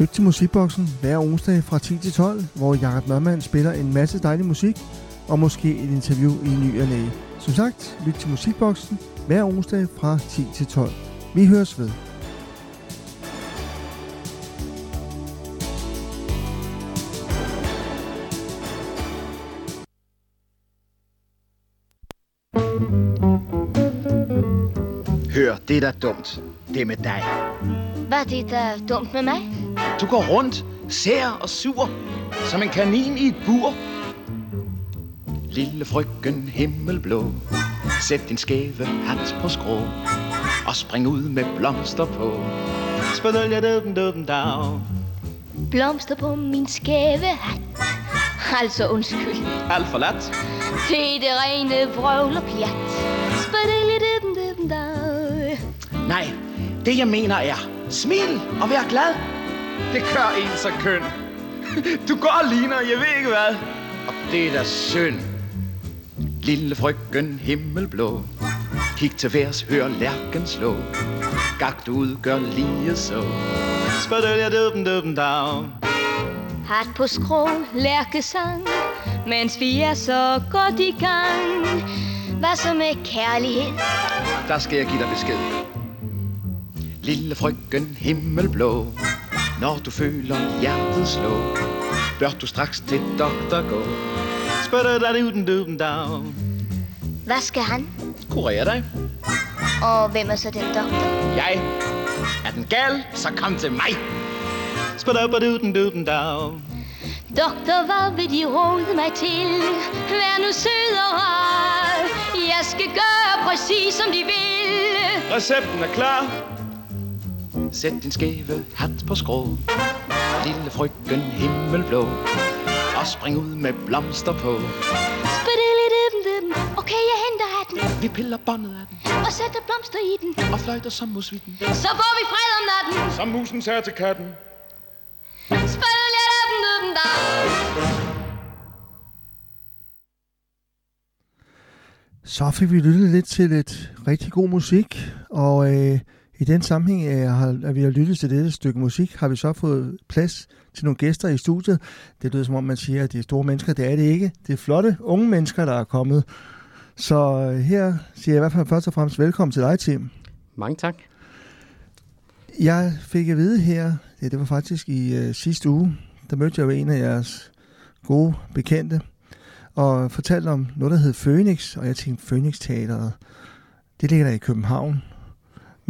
Lyt til Musikboksen hver onsdag fra 10 til 12, hvor Jakob Nørmand spiller en masse dejlig musik, og måske et interview i ny og næ. Som sagt, lyt til Musikboksen hver onsdag fra 10 til 12. Vi høres ved. Hør, det er da dumt. Det er med dig. Hvad er det, der er dumt med mig? Du går rundt, sær og sur, som en kanin i et bur. Lille frøken himmelblå, sæt din skæve hat på skrå, og spring ud med blomster på. Blomster på min skæve hat. Altså undskyld. Alt for lat. Det er det rene vrøvl og pjat. Nej, det jeg mener er, smil og vær glad. Det gør en så køn. Du går og ligner, jeg ved ikke hvad. Og det er da synd. Lille frøken himmelblå. Kig til værs, hør lærken slå. Gagt ud, gør lige så. Spadølja dubben dubben dav. Hat på skrå, lærkesang, mens vi er så godt i gang. Hvad så med kærlighed? Der skal jeg give dig besked. Lille frøken himmelblå. Når du føler hjertet slå, bør du straks til doktor gå. Spadølja dubben dubben dav. Hvad skal han? Kurer dig. Og hvem er så den doktor? Jeg. Er den gal, så kom til mig. Spadabaduden dav. Doktor, hvad vil de råde mig til? Vær nu sød og rar. Jeg skal gøre præcis som de vil. Recepten er klar. Sæt din skæve hat på skrå. Lille frøken himmelblå. Og spring ud med blomster på. Okay, jeg henter hatten Vi piller båndet af den. og sætter blomster i den. Og fløjter som musvitten. Så får vi fred om natten. Som musen sagde til katten. Spiddelidibben. Så fik vi lyttet lidt til lidt rigtig god musik, og øh, i den sammenhæng, øh, at vi har lyttet til dette stykke musik, har vi så fået plads til nogle gæster i studiet. Det lyder som om, man siger, at det er store mennesker. Det er det ikke. Det er flotte, unge mennesker, der er kommet. Så øh, her siger jeg i hvert fald først og fremmest velkommen til dig, Tim. Mange tak. Jeg fik at vide her, ja, det var faktisk i øh, sidste uge, der mødte jeg jo en af jeres gode bekendte, og fortalte om noget, der hed Phoenix, og jeg tænkte, Phoenix Teateret, det ligger der i København.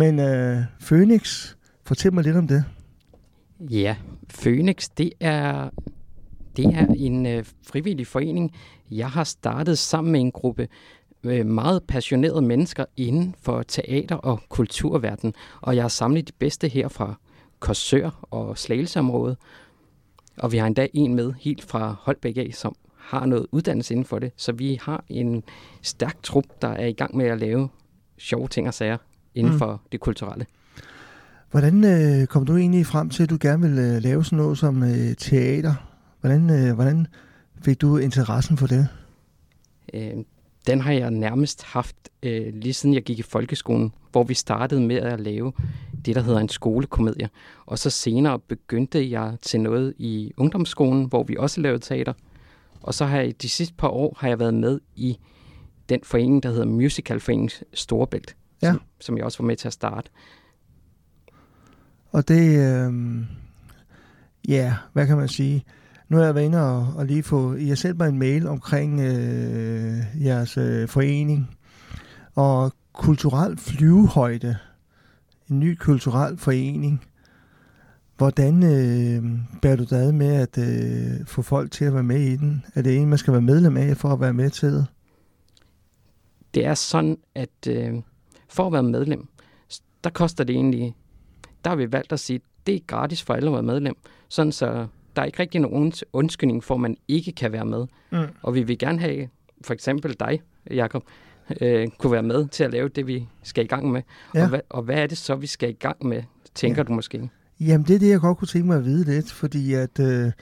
Men øh, Phoenix, fortæl mig lidt om det. Ja, Phoenix, det er, det er en øh, frivillig forening, jeg har startet sammen med en gruppe øh, meget passionerede mennesker inden for teater- og kulturverden, og jeg har samlet de bedste her fra Korsør og Slagelseområdet, og vi har endda en med helt fra Holbæk af, som har noget uddannelse inden for det, så vi har en stærk trup, der er i gang med at lave sjove ting og sager inden Mm. for det kulturelle. Hvordan øh, kom du egentlig frem til, at du gerne ville øh, lave sådan noget som øh, teater? Hvordan, øh, hvordan fik du interessen for det? Øh, den har jeg nærmest haft øh, lige siden jeg gik i folkeskolen, hvor vi startede med at lave det, der hedder en skolekomedie. Og så senere begyndte jeg til noget i ungdomsskolen, hvor vi også lavede teater. Og så har jeg de sidste par år har jeg været med i den forening, der hedder Musicalforeningen Storebælt, Ja. som, som jeg også var med til at starte. Og det, øh, ja, hvad kan man sige? Nu har jeg været inde og, og lige få, I har sendt mig en mail omkring øh, jeres øh, forening, og kulturel flyvehøjde, en ny kulturel forening. Hvordan øh, bærer du dig med at øh, få folk til at være med i den? Er det en, man skal være medlem af for at være med til det? Det er sådan, at øh, for at være medlem, der koster det egentlig, der har vi valgt at sige, det er gratis for alle at være medlem, sådan så der er ikke rigtig nogen undskyldning for, at man ikke kan være med. Mm. Og vi vil gerne have, for eksempel dig, Jakob, øh, kunne være med til at lave det, vi skal i gang med. Ja. Og, hvad, og hvad er det så, vi skal i gang med, tænker Ja. du måske? Jamen, det er det, jeg godt kunne tænke mig at vide lidt, fordi at øh,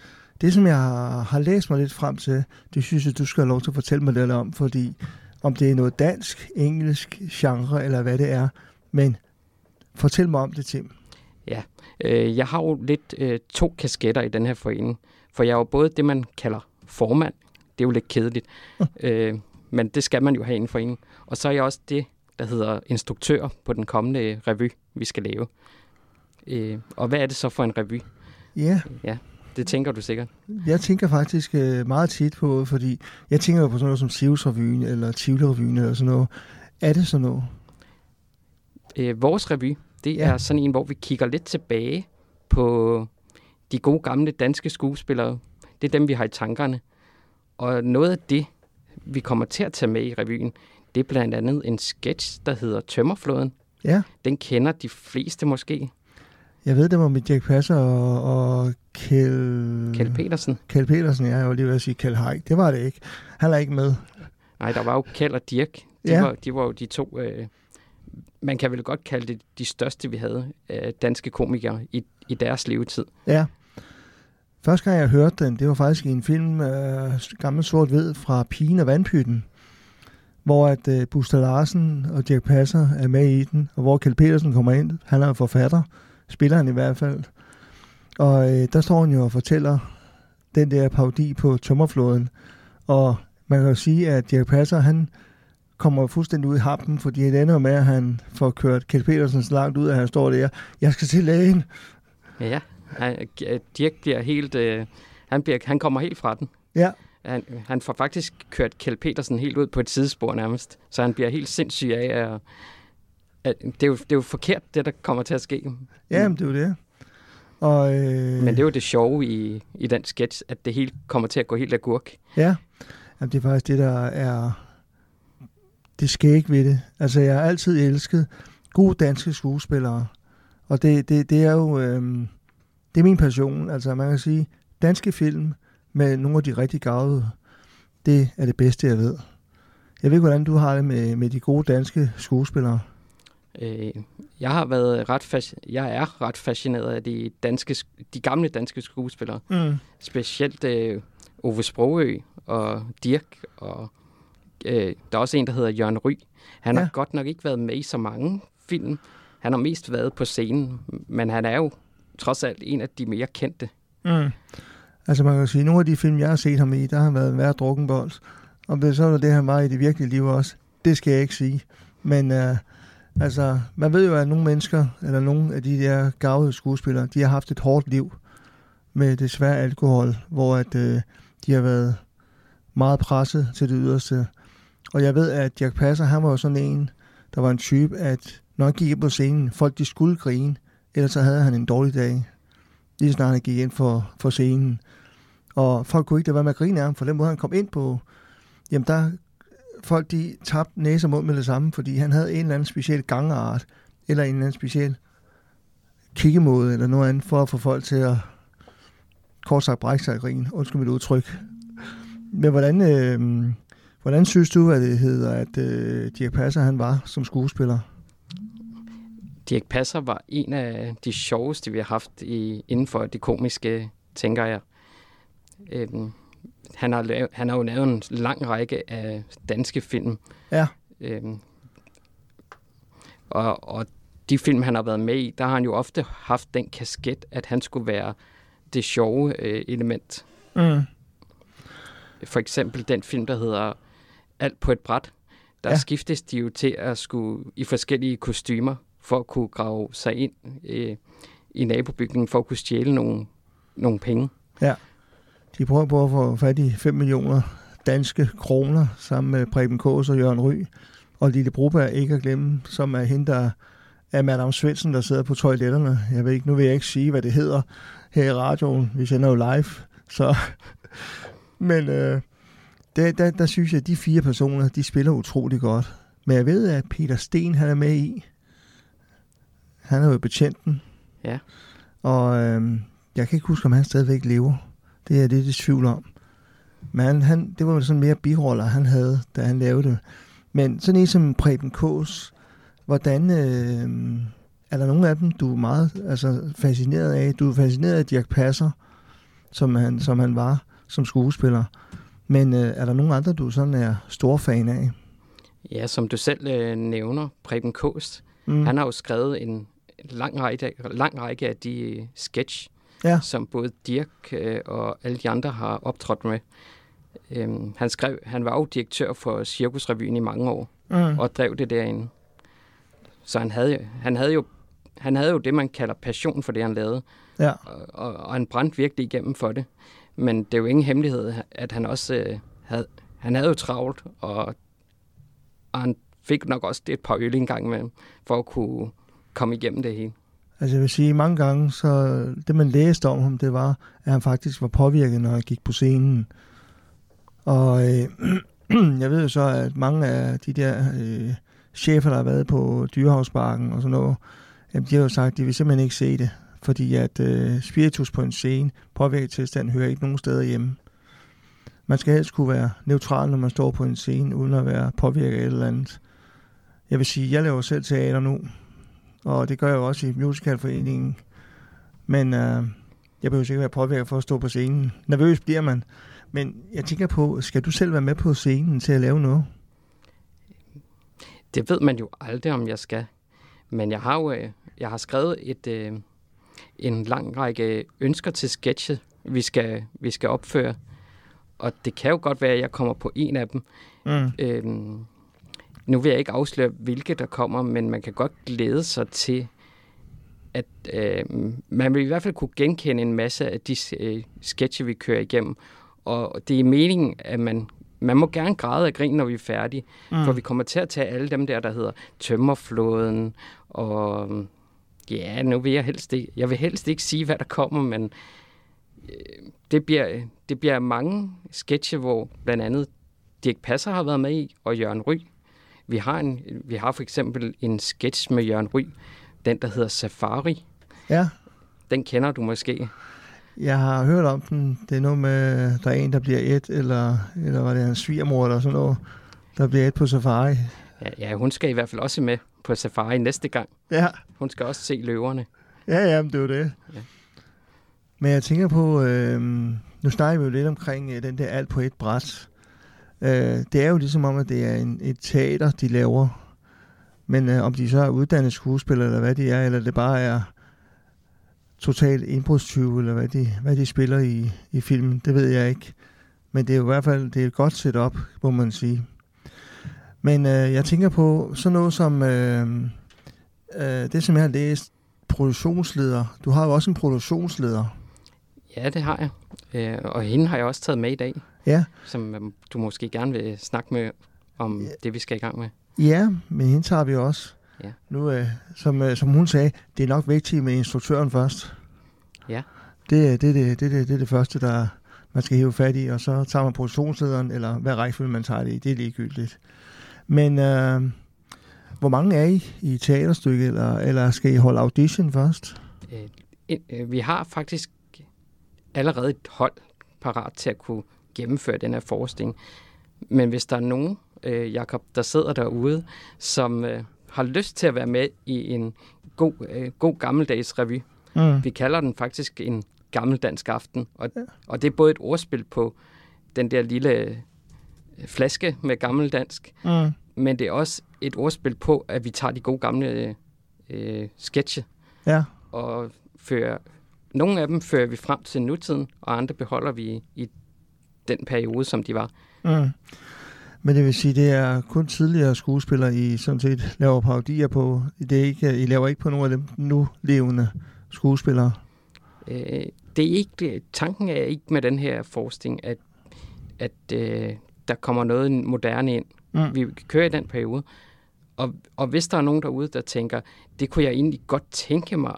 det, som jeg har, har læst mig lidt frem til, det synes jeg, du skal have lov til at fortælle mig lidt om, fordi om det er noget dansk, engelsk genre, eller hvad det er, men fortæl mig om det, Tim. Ja, øh, jeg har jo lidt øh, to kasketter i den her forening. For jeg er jo både det, man kalder formand. Det er jo lidt kedeligt. øh, men det skal man jo have i en forening. Og så er jeg også det, der hedder instruktør på den kommende revy, vi skal lave. Øh, og hvad er det så for en revy? Ja, Ja, det tænker du sikkert. jeg tænker faktisk øh, meget tit på, fordi jeg tænker jo på sådan noget som Sivsrevyen eller Tivoli-revyen eller sådan noget. Er det sådan noget? Øh, vores revy, det Ja. er sådan en, hvor vi kigger lidt tilbage på de gode gamle danske skuespillere. Det er dem, vi har i tankerne. Og noget af det, vi kommer til at tage med i revyen, det er blandt andet en sketch, der hedder Tømmerflåden. Ja, Den kender de fleste måske. Jeg ved, det var med Jack Passer og, og Kjell... Kjeld Petersen. Kjeld Petersen, ja, jeg var lige ved at sige Kjeld Haik. Det var det ikke. Han er ikke med. Nej, der var jo Kjeld og Dirk. De, Ja. var, de var jo de to, øh, man kan vel godt kalde det de største, vi havde, øh, danske komikere i, i deres levetid. Ja. Første gang, jeg hørte den, det var faktisk i en film, øh, gammel sort-hvid, fra Pigen og Vandpytten, hvor at øh, Buster Larsen og Dirk Passer er med i den, og hvor Kjeld Petersen kommer ind. Han er forfatter, spiller han i hvert fald. Og øh, der står han jo og fortæller den der parodi på tømmerflåden. Og man kan jo sige, at Dirk Passer, han kommer fuldstændig ud i hampen, fordi det ender med, at han får kørt Kjeld Petersen så langt ud, at han står der, jeg skal til lægen. Ja. Han, Dirk bliver helt, øh, han, bliver, han kommer helt fra den. Ja, Han, han får faktisk kørt Kjeld Petersen helt ud på et sidespor nærmest, så han bliver helt sindssyg af at det, er jo, det er jo forkert, det der kommer til at ske. Ja, men det er jo det. Og, øh, Men det er jo det sjove i, i den sketch, at det hele kommer til at gå helt agurk. Ja, jamen, det er faktisk det, der er det skæg ved det. Altså, jeg har altid elsket gode danske skuespillere. Og det, det, det er jo øhm, det er min passion. Altså, man kan sige, danske film med nogle af de rigtig gavede, det er det bedste, jeg ved. Jeg ved ikke, hvordan du har det med, med de gode danske skuespillere. Øh, jeg har været ret fas- jeg er ret fascineret af de danske, sk- de gamle danske skuespillere. Mm. Specielt øh, Ove Sprogø og Dirk, og øh, der er også en, der hedder Jørgen Ry. Han ja. Har godt nok ikke været med i så mange film. Han har mest været på scenen, men han er jo trods alt en af de mere kendte. Mm. Altså man kan sige, nogle af de film, jeg har set ham i, der har været værd drukkenbold. Og det- så er det, han var i det virkelige liv også. Det skal jeg ikke sige. Men uh, altså, man ved jo, at nogle mennesker, eller nogle af de der gavede skuespillere, de har haft et hårdt liv med desværre alkohol, hvor at, øh, de har været meget presset til det yderste. Og jeg ved, at Jack Passer, han var jo sådan en, der var en type, at når han gik ind på scenen, folk de skulle grine, ellers så havde han en dårlig dag lige snart han gik ind for, for scenen. Og folk kunne ikke lade være med at grine af ham, for den måde, han kom ind på, jamen der, folk de tabte næse og mund med det samme, fordi han havde en eller anden speciel gangart, eller en eller anden speciel kiggemåde, eller noget andet, for at få folk til at kort sagt brække sig af grin. Undskyld mit udtryk. Men hvordan, øh, hvordan synes du, at det hedder, at øh, Dirk Passer han var som skuespiller? Dirk Passer var en af de sjoveste, vi har haft i, inden for det komiske, tænker jeg. Øhm, han, har lavet, han har jo lavet en lang række af danske film. Ja. Øhm, og, og de film, han har været med i, der har han jo ofte haft den kasket, at han skulle være det sjove øh, element. Mm. For eksempel den film, der hedder Alt på et bræt. Der Ja. ja. skiftes de jo til at skulle i forskellige kostymer for at kunne grave sig ind øh, i nabobygningen for at kunne stjæle nogle, nogle penge. De prøver på at få fat i 5 millioner danske kroner sammen med Preben Kås og Jørgen Ry. Og Lille Broberg ikke at glemme, som er hende, der er Madame Svendsen, der sidder på toiletterne. Jeg ved ikke, nu vil jeg ikke sige, hvad det hedder her i radioen. Vi sender jo live. Så. Men øh, der, der, der synes jeg, at de fire personer, de spiller utrolig godt. Men jeg ved, at Peter Sten, han er med i. Han er jo betjenten. Ja. Og øh, jeg kan ikke huske, om han stadigvæk lever. Det er jeg lidt i tvivl om. Men han, han, det var jo sådan mere biroller, han havde, da han lavede det. Men sådan en som Preben Kås, hvordan øh, er der nogle af dem, du er meget altså, fascineret af? Du er fascineret af Dirk Passer, som han, som han var som skuespiller. Men øh, er der nogle andre, du sådan er stor fan af? Ja, som du selv øh, nævner, Preben Kåst, Mm. mm. han har jo skrevet en, lang række, lang række af de sketch, Ja. som både Dirk øh, og alle de andre har optrådt med. Øhm, han, skrev, han var jo direktør for Cirkusrevyen i mange år, Mm. og drev det derinde. Så han havde, han havde jo han havde jo det, man kalder passion for det, han lavede, Ja. og, og, og han brændte virkelig igennem for det. Men det er jo ingen hemmelighed, at han også øh, havde, han havde jo travlt, og, og han fik nok også et par øl en gang med, for at kunne komme igennem det hele. Altså jeg vil sige, mange gange, så det man læste om ham, det var, at han faktisk var påvirket, når han gik på scenen. Og øh, jeg ved jo så, at mange af de der øh, chefer, der har været på Dyrehavsparken og sådan noget, jamen, de har jo sagt, at de vil simpelthen ikke se det. Fordi at øh, spiritus på en scene, påvirket tilstand, hører ikke nogen steder hjemme. Man skal helst kunne være neutral, når man står på en scene, uden at være påvirket af et eller andet. Jeg vil sige, jeg laver selv teater nu, og det gør jeg jo også i musicalforeningen. Men øh, jeg behøver ikke være påvirket for at stå på scenen. Nervøs bliver man. Men jeg tænker på, skal du selv være med på scenen til at lave noget? Det ved man jo aldrig, om jeg skal. Men jeg har jo øh, jeg har skrevet et, øh, en lang række ønsker til sketche, vi skal, vi skal opføre. Og det kan jo godt være, at jeg kommer på en af dem. Mm. Øhm, nu vil jeg ikke afsløre, hvilke der kommer, men man kan godt glæde sig til, at øh, man vil i hvert fald kunne genkende en masse af de øh, sketche, vi kører igennem. Og det er meningen, at man, man må gerne græde af grin, når vi er færdige. Mm. For vi kommer til at tage alle dem der, der hedder Tømmerflåden, og ja, nu vil jeg helst ikke, jeg vil helst ikke sige, hvad der kommer, men øh, det, bliver, det bliver mange sketche, hvor blandt andet Dirk Passer har været med i, og Jørgen Ry. Vi har, en, vi har for eksempel en sketch med Jørgen Ry, den der hedder Safari. Ja, Den kender du måske. jeg har hørt om den. Det er noget med, der er en, der bliver et, eller, eller var det en svigermor eller sådan noget, der bliver et på safari. Ja, ja, hun skal i hvert fald også med på Safari næste gang. Ja, Hun skal også se løverne. ja, ja, men det er jo det. Ja. Men jeg tænker på, øh, nu snakker vi jo lidt omkring øh, den der alt på et bræt. Øh, det er jo ligesom om, at det er en, et teater, de laver. Men øh, om de så er uddannet skuespillere, eller hvad de er, eller det bare er totalt indbrudstyve, eller hvad de, hvad de spiller i, i filmen, det ved jeg ikke. Men det er jo i hvert fald det er et godt setup, må man sige. Men øh, jeg tænker på sådan noget som, øh, øh, det som jeg har læst, produktionsleder. Du har jo også en produktionsleder. Ja, det har jeg. Øh, og hende har jeg også taget med i dag, Ja, som øhm, du måske gerne vil snakke med om Ja. det, vi skal i gang med. ja men hende tager vi også. Ja. Nu, øh, som, øh, som hun sagde, det er nok vigtigt med instruktøren først. Ja. Det, er- det, det, det, det, det er det første, der man skal hive fat i, og så tager man produktionslederen, eller hvad rækkefølge man tager det i. Det er ligegyldigt. Men øh, hvor mange er I i teaterstykket, eller, eller skal I holde audition først? Øh, øh, vi har faktisk allerede et hold parat til at kunne gennemføre den her forskning. Men hvis der er nogen, øh, Jakob, der sidder derude, som øh, har lyst til at være med i en god, øh, god gammeldags revy, Mm. vi kalder den faktisk en gammeldansk aften, og, Ja. og det er både et ordspil på den der lille øh, flaske med gammeldansk, Mm. men det er også et ordspil på, at vi tager de gode gamle øh, sketche Ja, og fører, nogle af dem fører vi frem til nutiden, og andre beholder vi i den periode, som de var. Mm. Men det vil sige, det er kun tidligere skuespillere, I sådan set laver parodier på. Det er ikke, I laver ikke på nogle af dem nu levende skuespillere. Øh, det er ikke, tanken er ikke med den her forskning, at, at øh, der kommer noget moderne ind. Mm. Vi kører i den periode. Og, og hvis der er nogen derude, der tænker, det kunne jeg egentlig godt tænke mig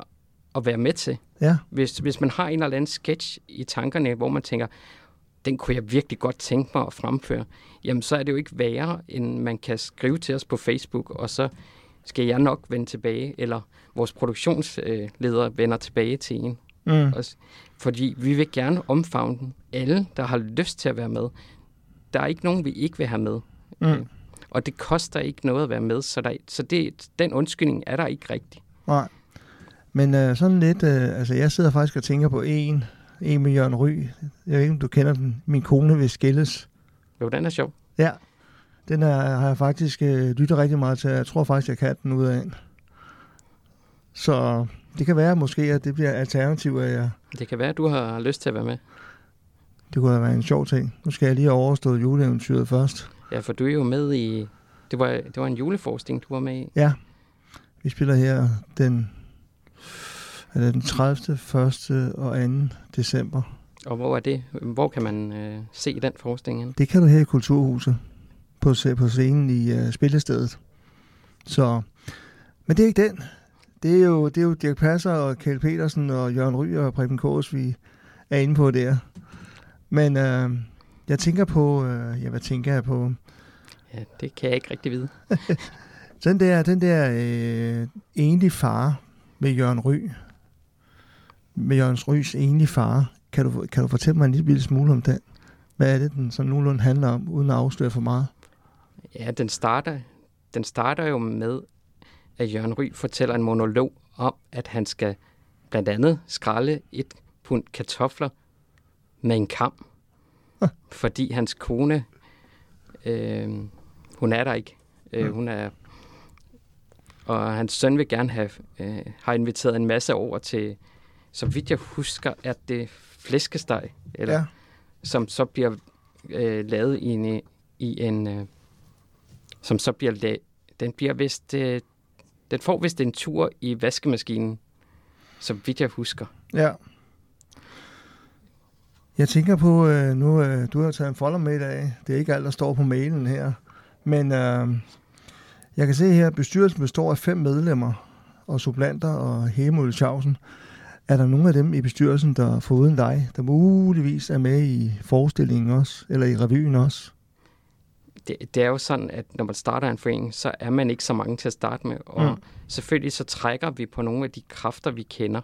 at være med til. Ja, Hvis, hvis man har en eller anden sketch i tankerne, hvor man tænker, den kunne jeg virkelig godt tænke mig at fremføre, jamen så er det jo ikke værre, end man kan skrive til os på Facebook, og så skal jeg nok vende tilbage, eller vores produktionsleder vender tilbage til en. mm. Også, fordi vi vil gerne omfavne alle, der har lyst til at være med. Der er ikke nogen, vi ikke vil have med. Mm. Og det koster ikke noget at være med, så, der, så det, den undskyldning er der ikke rigtig. nej. Men øh, sådan lidt, øh, altså jeg sidder faktisk og tænker på en, en med Jørgen Ry. Jeg ved ikke, om du kender den. Min kone vil skilles. Jo, den er sjov. Ja, den er, har jeg faktisk øh, lyttet rigtig meget til. Jeg tror faktisk, jeg kan den ud af. Så det kan være måske, at det bliver alternativ, at jeg, Det kan være, at du har lyst til at være med. det kunne da være en sjov ting. Nu skal jeg lige have overstået juleeventyret først. Ja, for du er jo med i... Det var, det var en juleforskning, du var med i. Ja, vi spiller her den, den 30., 1. og 2. december. Og hvor er det? Hvor kan man øh, se den hen? Det kan du her i Kulturhuset på, på scenen i uh, spillestedet. Så, men det er ikke den. Det er jo, det er jo Dirk Passer og Kjeld Petersen og Jørgen Ry og Preben Kås, vi er inde på der. Men uh, jeg tænker på, uh, ja, hvad tænker jeg på? Ja, det kan jeg ikke rigtig vide. Den der, den der øh, enlige far med Jørgen Ry, med Jørgen Rys enlige far, kan du, kan du fortælle mig en lille, smule om den? Hvad er det, den sådan nogenlunde handler om, uden at afsløre for meget? Ja, den starter, den starter jo med, at Jørgen Ry fortæller en monolog om, at han skal blandt andet skralde et pund kartofler med en kam. fordi hans kone, øh, hun er der ikke. Øh, Mm. hun er, og hans søn vil gerne have, øh, har inviteret en masse over til, så vidt jeg husker, at det flæskesteg, eller Ja, som så bliver øh, lavet i en, i en øh, som så bliver la- den bliver vist øh, den får vist en tur i vaskemaskinen, så vidt jeg husker. ja. Jeg tænker på, øh, nu øh, du har taget en folder med i dag. Det er ikke alt, der står på mailen her. Men øh, jeg kan se her, at bestyrelsen består af fem medlemmer og supplanter og Hemul Chausen. Er der nogen af dem i bestyrelsen, der foruden dig, der muligvis er med i forestillingen også, eller i revyen også? Det, det er jo sådan, at når man starter en forening, så er man ikke så mange til at starte med, og Mm. selvfølgelig så trækker vi på nogle af de kræfter, vi kender.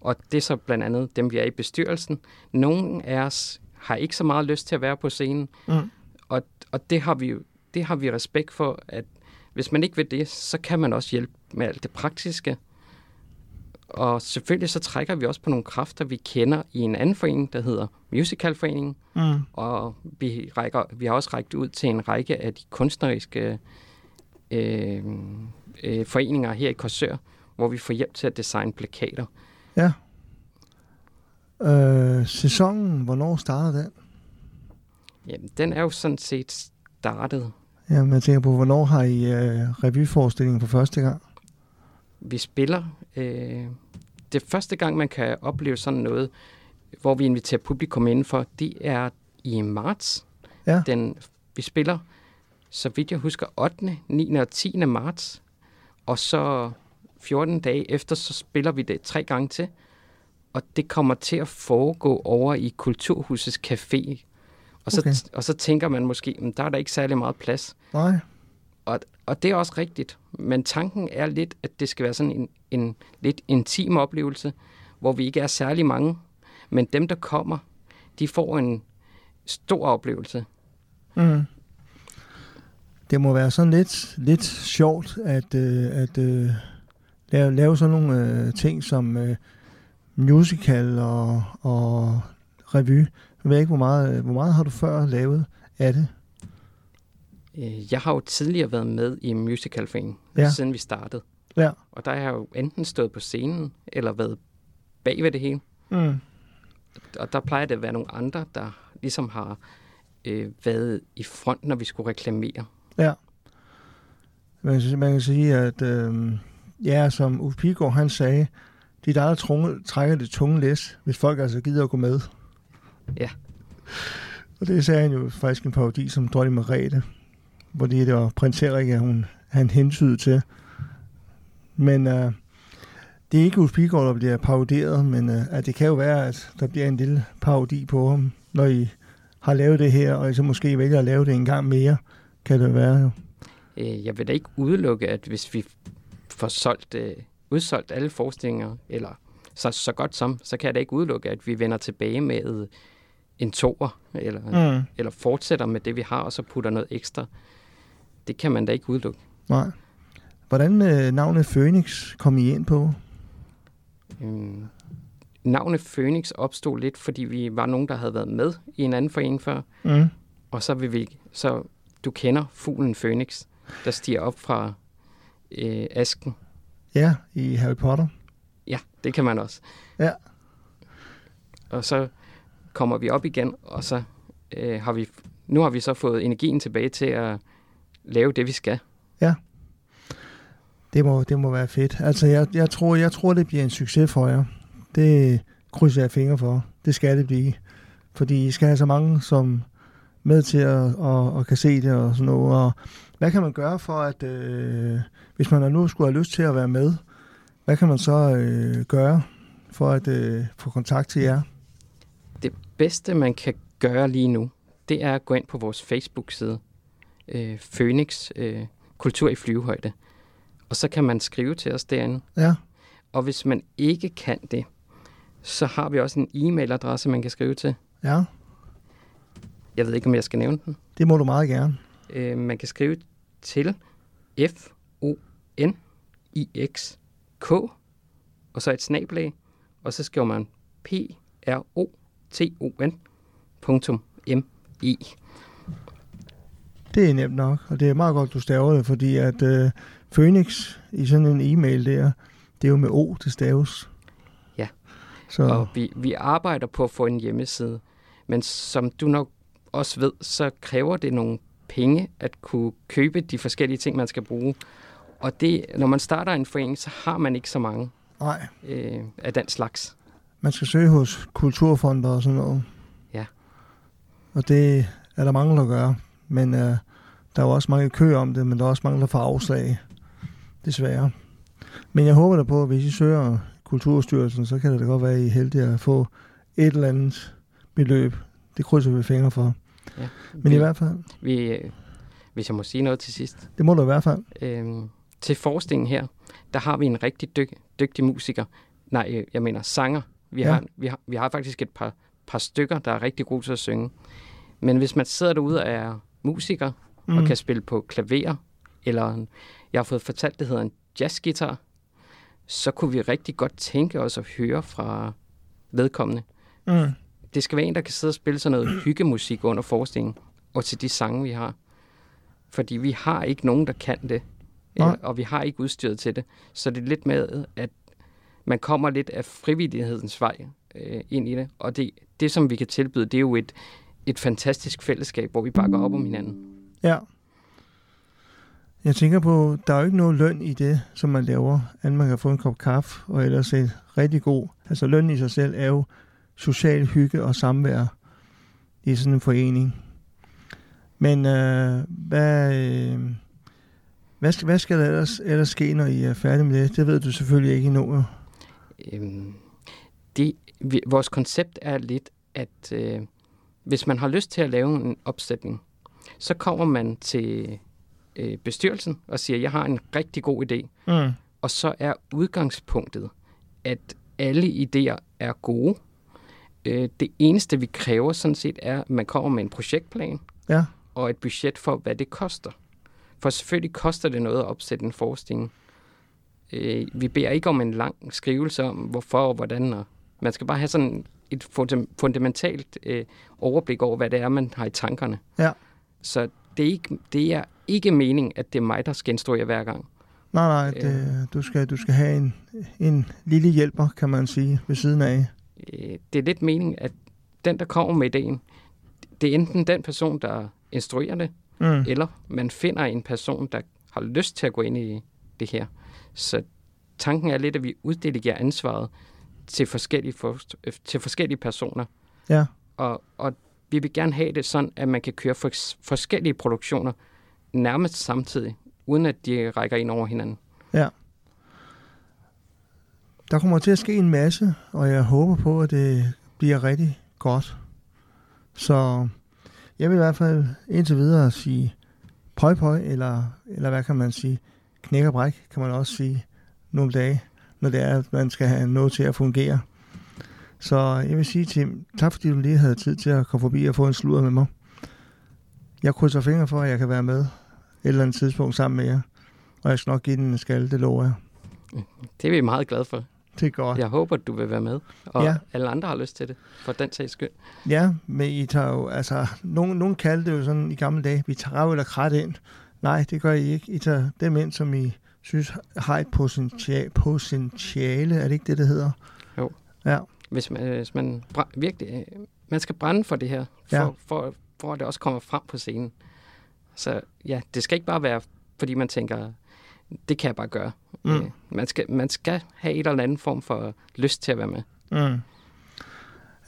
Og det er så blandt andet dem, vi er i bestyrelsen. Nogle af os har ikke så meget lyst til at være på scenen, Mm. og, og det har vi det har vi respekt for, at hvis man ikke vil det, så kan man også hjælpe med alt det praktiske. Og selvfølgelig så trækker vi også på nogle kræfter, vi kender i en anden forening, der hedder Musicalforeningen. Mm. Og vi, rækker, vi har også rækket ud til en række af de kunstneriske øh, øh, foreninger her i Korsør, hvor vi får hjælp til at designe plakater. Ja. Øh, sæsonen, hvornår starter den? Jamen, den er jo sådan set startet. Jamen, jeg tænker på, hvornår har I øh, revyforestillingen for første gang? Vi spiller... Øh, det første gang, man kan opleve sådan noget, hvor vi inviterer publikum indenfor, det er i marts. Ja. Den, vi spiller, så vidt jeg husker, 8., 9. og 10. marts. Og så 14 dage efter, så spiller vi det tre gange til. Og det kommer til at foregå over i Kulturhusets Café. Og så, Okay. og så tænker man måske, "Men der er der ikke særlig meget plads. Nej. Og, og det er også rigtigt. Men tanken er lidt, at det skal være sådan en, en lidt intim oplevelse, hvor vi ikke er særlig mange. Men dem, der kommer, de får en stor oplevelse. Mm. Det må være sådan lidt, lidt sjovt at, øh, at øh, lave, lave sådan nogle øh, ting som øh, musical og, og revy. Jeg ved ikke, hvor meget, hvor meget har du før lavet af det? Øh, Jeg har jo tidligere været med i musicalforeningen, Ja. ja. siden vi startede. Ja. Og der har jeg jo enten stået på scenen, eller været bag ved det hele. Mm. Og der plejer det at være nogle andre, der ligesom har øh, været i front, når vi skulle reklamere. Ja. Man, kan- man kan sige, at øh, ja, som Uffe Pigård, han sagde, de der der trunge, trækker det tunge læs, hvis folk altså gider at gå med. Ja. Og det sagde han jo faktisk en parodi som dronning Margrethe, hvor det var prins Erik, hun, han hentydede til. Men øh, det er ikke Uffe Pigård, der bliver paroderet, men øh, at det kan jo være, at der bliver en lille parodi på ham, når I har lavet det her, og I så måske vælger at lave det en gang mere, kan det være jo. Øh, Jeg vil da ikke udelukke, at hvis vi får solgt, øh, udsolgt alle forestillinger, eller så, så godt som, så kan jeg da ikke udelukke, at vi vender tilbage med en toer, eller. Mm. eller fortsætter med det, vi har, og så putter noget ekstra. Det kan man da ikke udelukke. Nej. Hvordan øh, navnet Phoenix kom I ind på? Øhm, navnet Phoenix opstod lidt, fordi vi var nogen, der havde været med i en anden forening før, Mm. og så vil vi, så du kender fuglen Phoenix, der stiger op fra øh, asken. Ja, i Harry Potter. Ja, det kan man også. Ja. Og så kommer vi op igen, og så øh, har vi, nu har vi så fået energien tilbage til at lave det, vi skal. Det må, det må være fedt. Altså, jeg, jeg, tror, jeg tror, det bliver en succes for jer. Det krydser jeg fingre for. Det skal det blive. Fordi I skal have så mange som med til at og, og kan se det og sådan noget. Og hvad kan man gøre for, at øh, hvis man nu skulle have lyst til at være med, hvad kan man så øh, gøre for at øh, få kontakt til jer? Det bedste, man kan gøre lige nu, det er at gå ind på vores Facebook-side, øh, Phoenix øh, Kultur i Flyvehøjde. Og så kan man skrive til os derinde. Ja, Og hvis man ikke kan det, så har vi også en e-mailadresse, man kan skrive til. ja, Jeg ved ikke, om jeg skal nævne den. det må du meget gerne. Øh, man kan skrive til f o n i x k og så et snablag, og så skriver man p r o t o n punktum m e. Det er nemt nok, og det er meget godt, du staver det, fordi at øh, Phoenix i sådan en e-mail der, det er jo med O, det staves. Ja. Så Og vi, vi arbejder på at få en hjemmeside, men som du nok også ved, så kræver det nogle penge at kunne købe de forskellige ting, man skal bruge. Og det, når man starter en forening, så har man ikke så mange nej, øh, af den slags. man skal søge hos kulturfonder og sådan noget. Ja. Og det er der mange, der gør. Men øh, der er jo også mange kø om det, men der er også mange, der får afslag. Desværre. Men jeg håber da på, at hvis I søger Kulturstyrelsen, så kan det da godt være, at I er heldige at få et eller andet beløb. Det krydser vi fingre for. Ja. Men vi, i hvert fald, vi, øh, hvis jeg må sige noget til sidst. det må du i hvert fald. Øh, til forskningen her, der har vi en rigtig dyg, dygtig musiker. Nej, øh, jeg mener sanger. Vi, ja. har, vi, har, vi har faktisk et par, par stykker, der er rigtig gode til at synge. Men hvis man sidder derude og er musiker, mm. og kan spille på klaver, eller en, jeg har fået fortalt, det hedder en jazzgitar, så kunne vi rigtig godt tænke os at høre fra vedkommende. Mm. Det skal være en, der kan sidde og spille sådan noget hyggemusik under forestillingen, og til de sange, vi har. Fordi vi har ikke nogen, der kan det, Nej. eller, og vi har ikke udstyret til det. Så det er lidt med, at man kommer lidt af frivillighedens vej øh, ind i det. Og det, det, som vi kan tilbyde, det er jo et, et fantastisk fællesskab, hvor vi bakker op om hinanden. Ja. Jeg tænker på, der er jo ikke noget løn i det, som man laver, at man kan få en kop kaffe, og ellers et rigtig god. Altså løn i sig selv er jo social hygge og samvær i sådan en forening. Men øh, hvad, øh, hvad, skal, hvad skal der ellers, ellers ske, når I er færdige med det? Det ved du selvfølgelig ikke endnu. Øhm, det, vi, vores koncept er lidt, at øh, hvis man har lyst til at lave en opsætning, så kommer man til øh, bestyrelsen og siger, jeg har en rigtig god idé. Mm. Og så er udgangspunktet, at alle idéer er gode. Øh, det eneste, vi kræver sådan set, er, at man kommer med en projektplan Ja, og et budget for, hvad det koster. For selvfølgelig koster det noget at opsætte en forestilling. Øh, vi beder ikke om en lang skrivelse om, hvorfor og hvordan. Og man skal bare have sådan et fundam- fundamentalt øh, overblik over, hvad det er, man har i tankerne. Ja. Så det er, ikke, det er ikke meningen, at det er mig, der skal instruere hver gang. nej, nej, det, du, skal, du skal have en, en lille hjælper, kan man sige, ved siden af. Øh, det er lidt meningen, at den, der kommer med ideen, det er enten den person, der instruerer det, Mm. eller man finder en person, der har lyst til at gå ind i det her. Så tanken er lidt, at vi uddelegerer ansvaret til forskellige, for, øh, til forskellige personer. Ja. Og, og vi vil gerne have det sådan, at man kan køre for, forskellige produktioner nærmest samtidig, uden at de rækker ind over hinanden. Der kommer til at ske en masse, og jeg håber på, at det bliver rigtig godt. Så jeg vil i hvert fald indtil videre sige pøj pøj, eller, eller hvad kan man sige, knæk og bræk, kan man også sige nogle dage, når det er, at man skal have noget til at fungere. Så jeg vil sige til tak fordi du lige havde tid til at komme forbi og få en sludder med mig. Jeg krydser fingre for, at jeg kan være med et eller andet tidspunkt sammen med jer. Og jeg skal nok give den en skalle, det lover jeg. Det er vi meget glade for. Det er godt. Jeg håber, at du vil være med, og ja. alle andre har lyst til det, for den sags skyld. Ja, men I tager jo, altså, nogen, nogen kaldte det jo sådan i gamle dage, vi tager rav eller krat ind. Nej, det gør I ikke. I tager dem ind, som I synes har et potentiale, potentiale. Er det ikke det, det hedder? Jo. Ja. Hvis man, hvis man virkelig, øh, man skal brænde for det her, for, Ja. for, for at det også kommer frem på scenen. Så ja, det skal ikke bare være, fordi man tænker, det kan jeg bare gøre. Mm. Øh, man, skal, man skal have et eller andet form for lyst til at være med. Mm.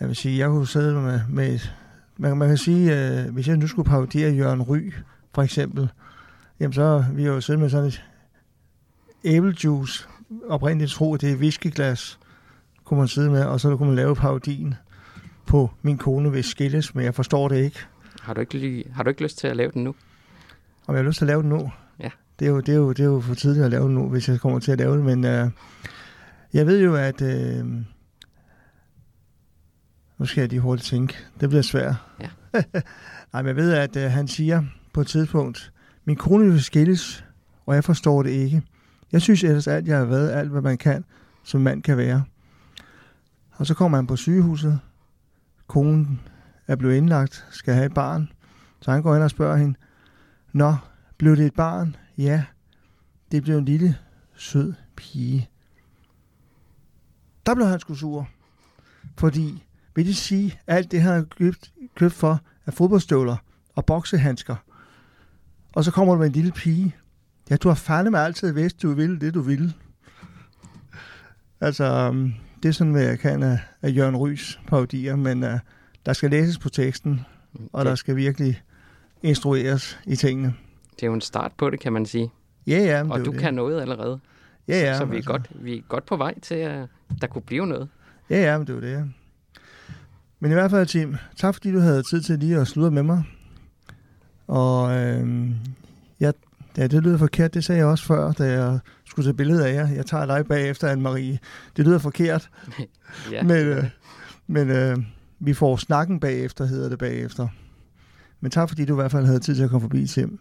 Jeg vil sige, jeg kunne sidde med, med et, man, man kan sige, øh, hvis jeg nu skulle parodere Jørgen Ry, for eksempel, jamen så vi jo siddet med sådan et æblejuice, oprindeligt tro, det er whiskyglas, kunne man sidde med, og så kunne man lave parodien på min kone vil skilles, men jeg forstår det ikke. Har du ikke, lige, har du ikke lyst til at lave den nu? Om jeg har lyst til at lave den nu? Ja. Det er jo, det er jo, det er jo for tidligt at lave den nu, hvis jeg kommer til at lave det, men øh, jeg ved jo, at... Øh, nu skal jeg lige hurtigt tænke. Det bliver svært. Ja. Nej, men jeg ved, at øh, han siger på et tidspunkt, min kone vil skilles, og jeg forstår det ikke. Jeg synes ellers alt, jeg har været, alt hvad man kan, som mand kan være. Og så kommer han på sygehuset. Konen er blevet indlagt, skal have et barn. Så han går ind og spørger hende, Nå, blev det et barn? Ja, det blev en lille, sød pige. Der blev han sgu sur. Fordi, vil det sige, alt det han har købt, købt for af fodboldstøvler og boksehandsker. Og så kommer du med en lille pige. Ja, du har fandme altid vidst, du ville det, du ville. Altså, um, det er sådan, hvad jeg kan af, af Jørgen Rys parodier, men uh, der skal læses på teksten, og der skal virkelig instrueres i tingene. det er jo en start på det, kan man sige. Ja, ja, Og du det. kan noget allerede. Ja, ja, så men vi er, altså- godt, vi er godt på vej til, at der kunne blive noget. Ja, ja, men det er jo det. ja. Men i hvert fald, Tim, tak fordi du havde tid til lige at sludre med mig. Og øhm, ja, ja, det lyder forkert. Det sagde jeg også før, da jeg skulle tage billede af jer. Jeg tager dig bagefter, Anne-Marie. Det lyder forkert, Ja, men, øh, men øh, vi får snakken bagefter, hedder det bagefter. Men tak fordi du i hvert fald havde tid til at komme forbi, Tim.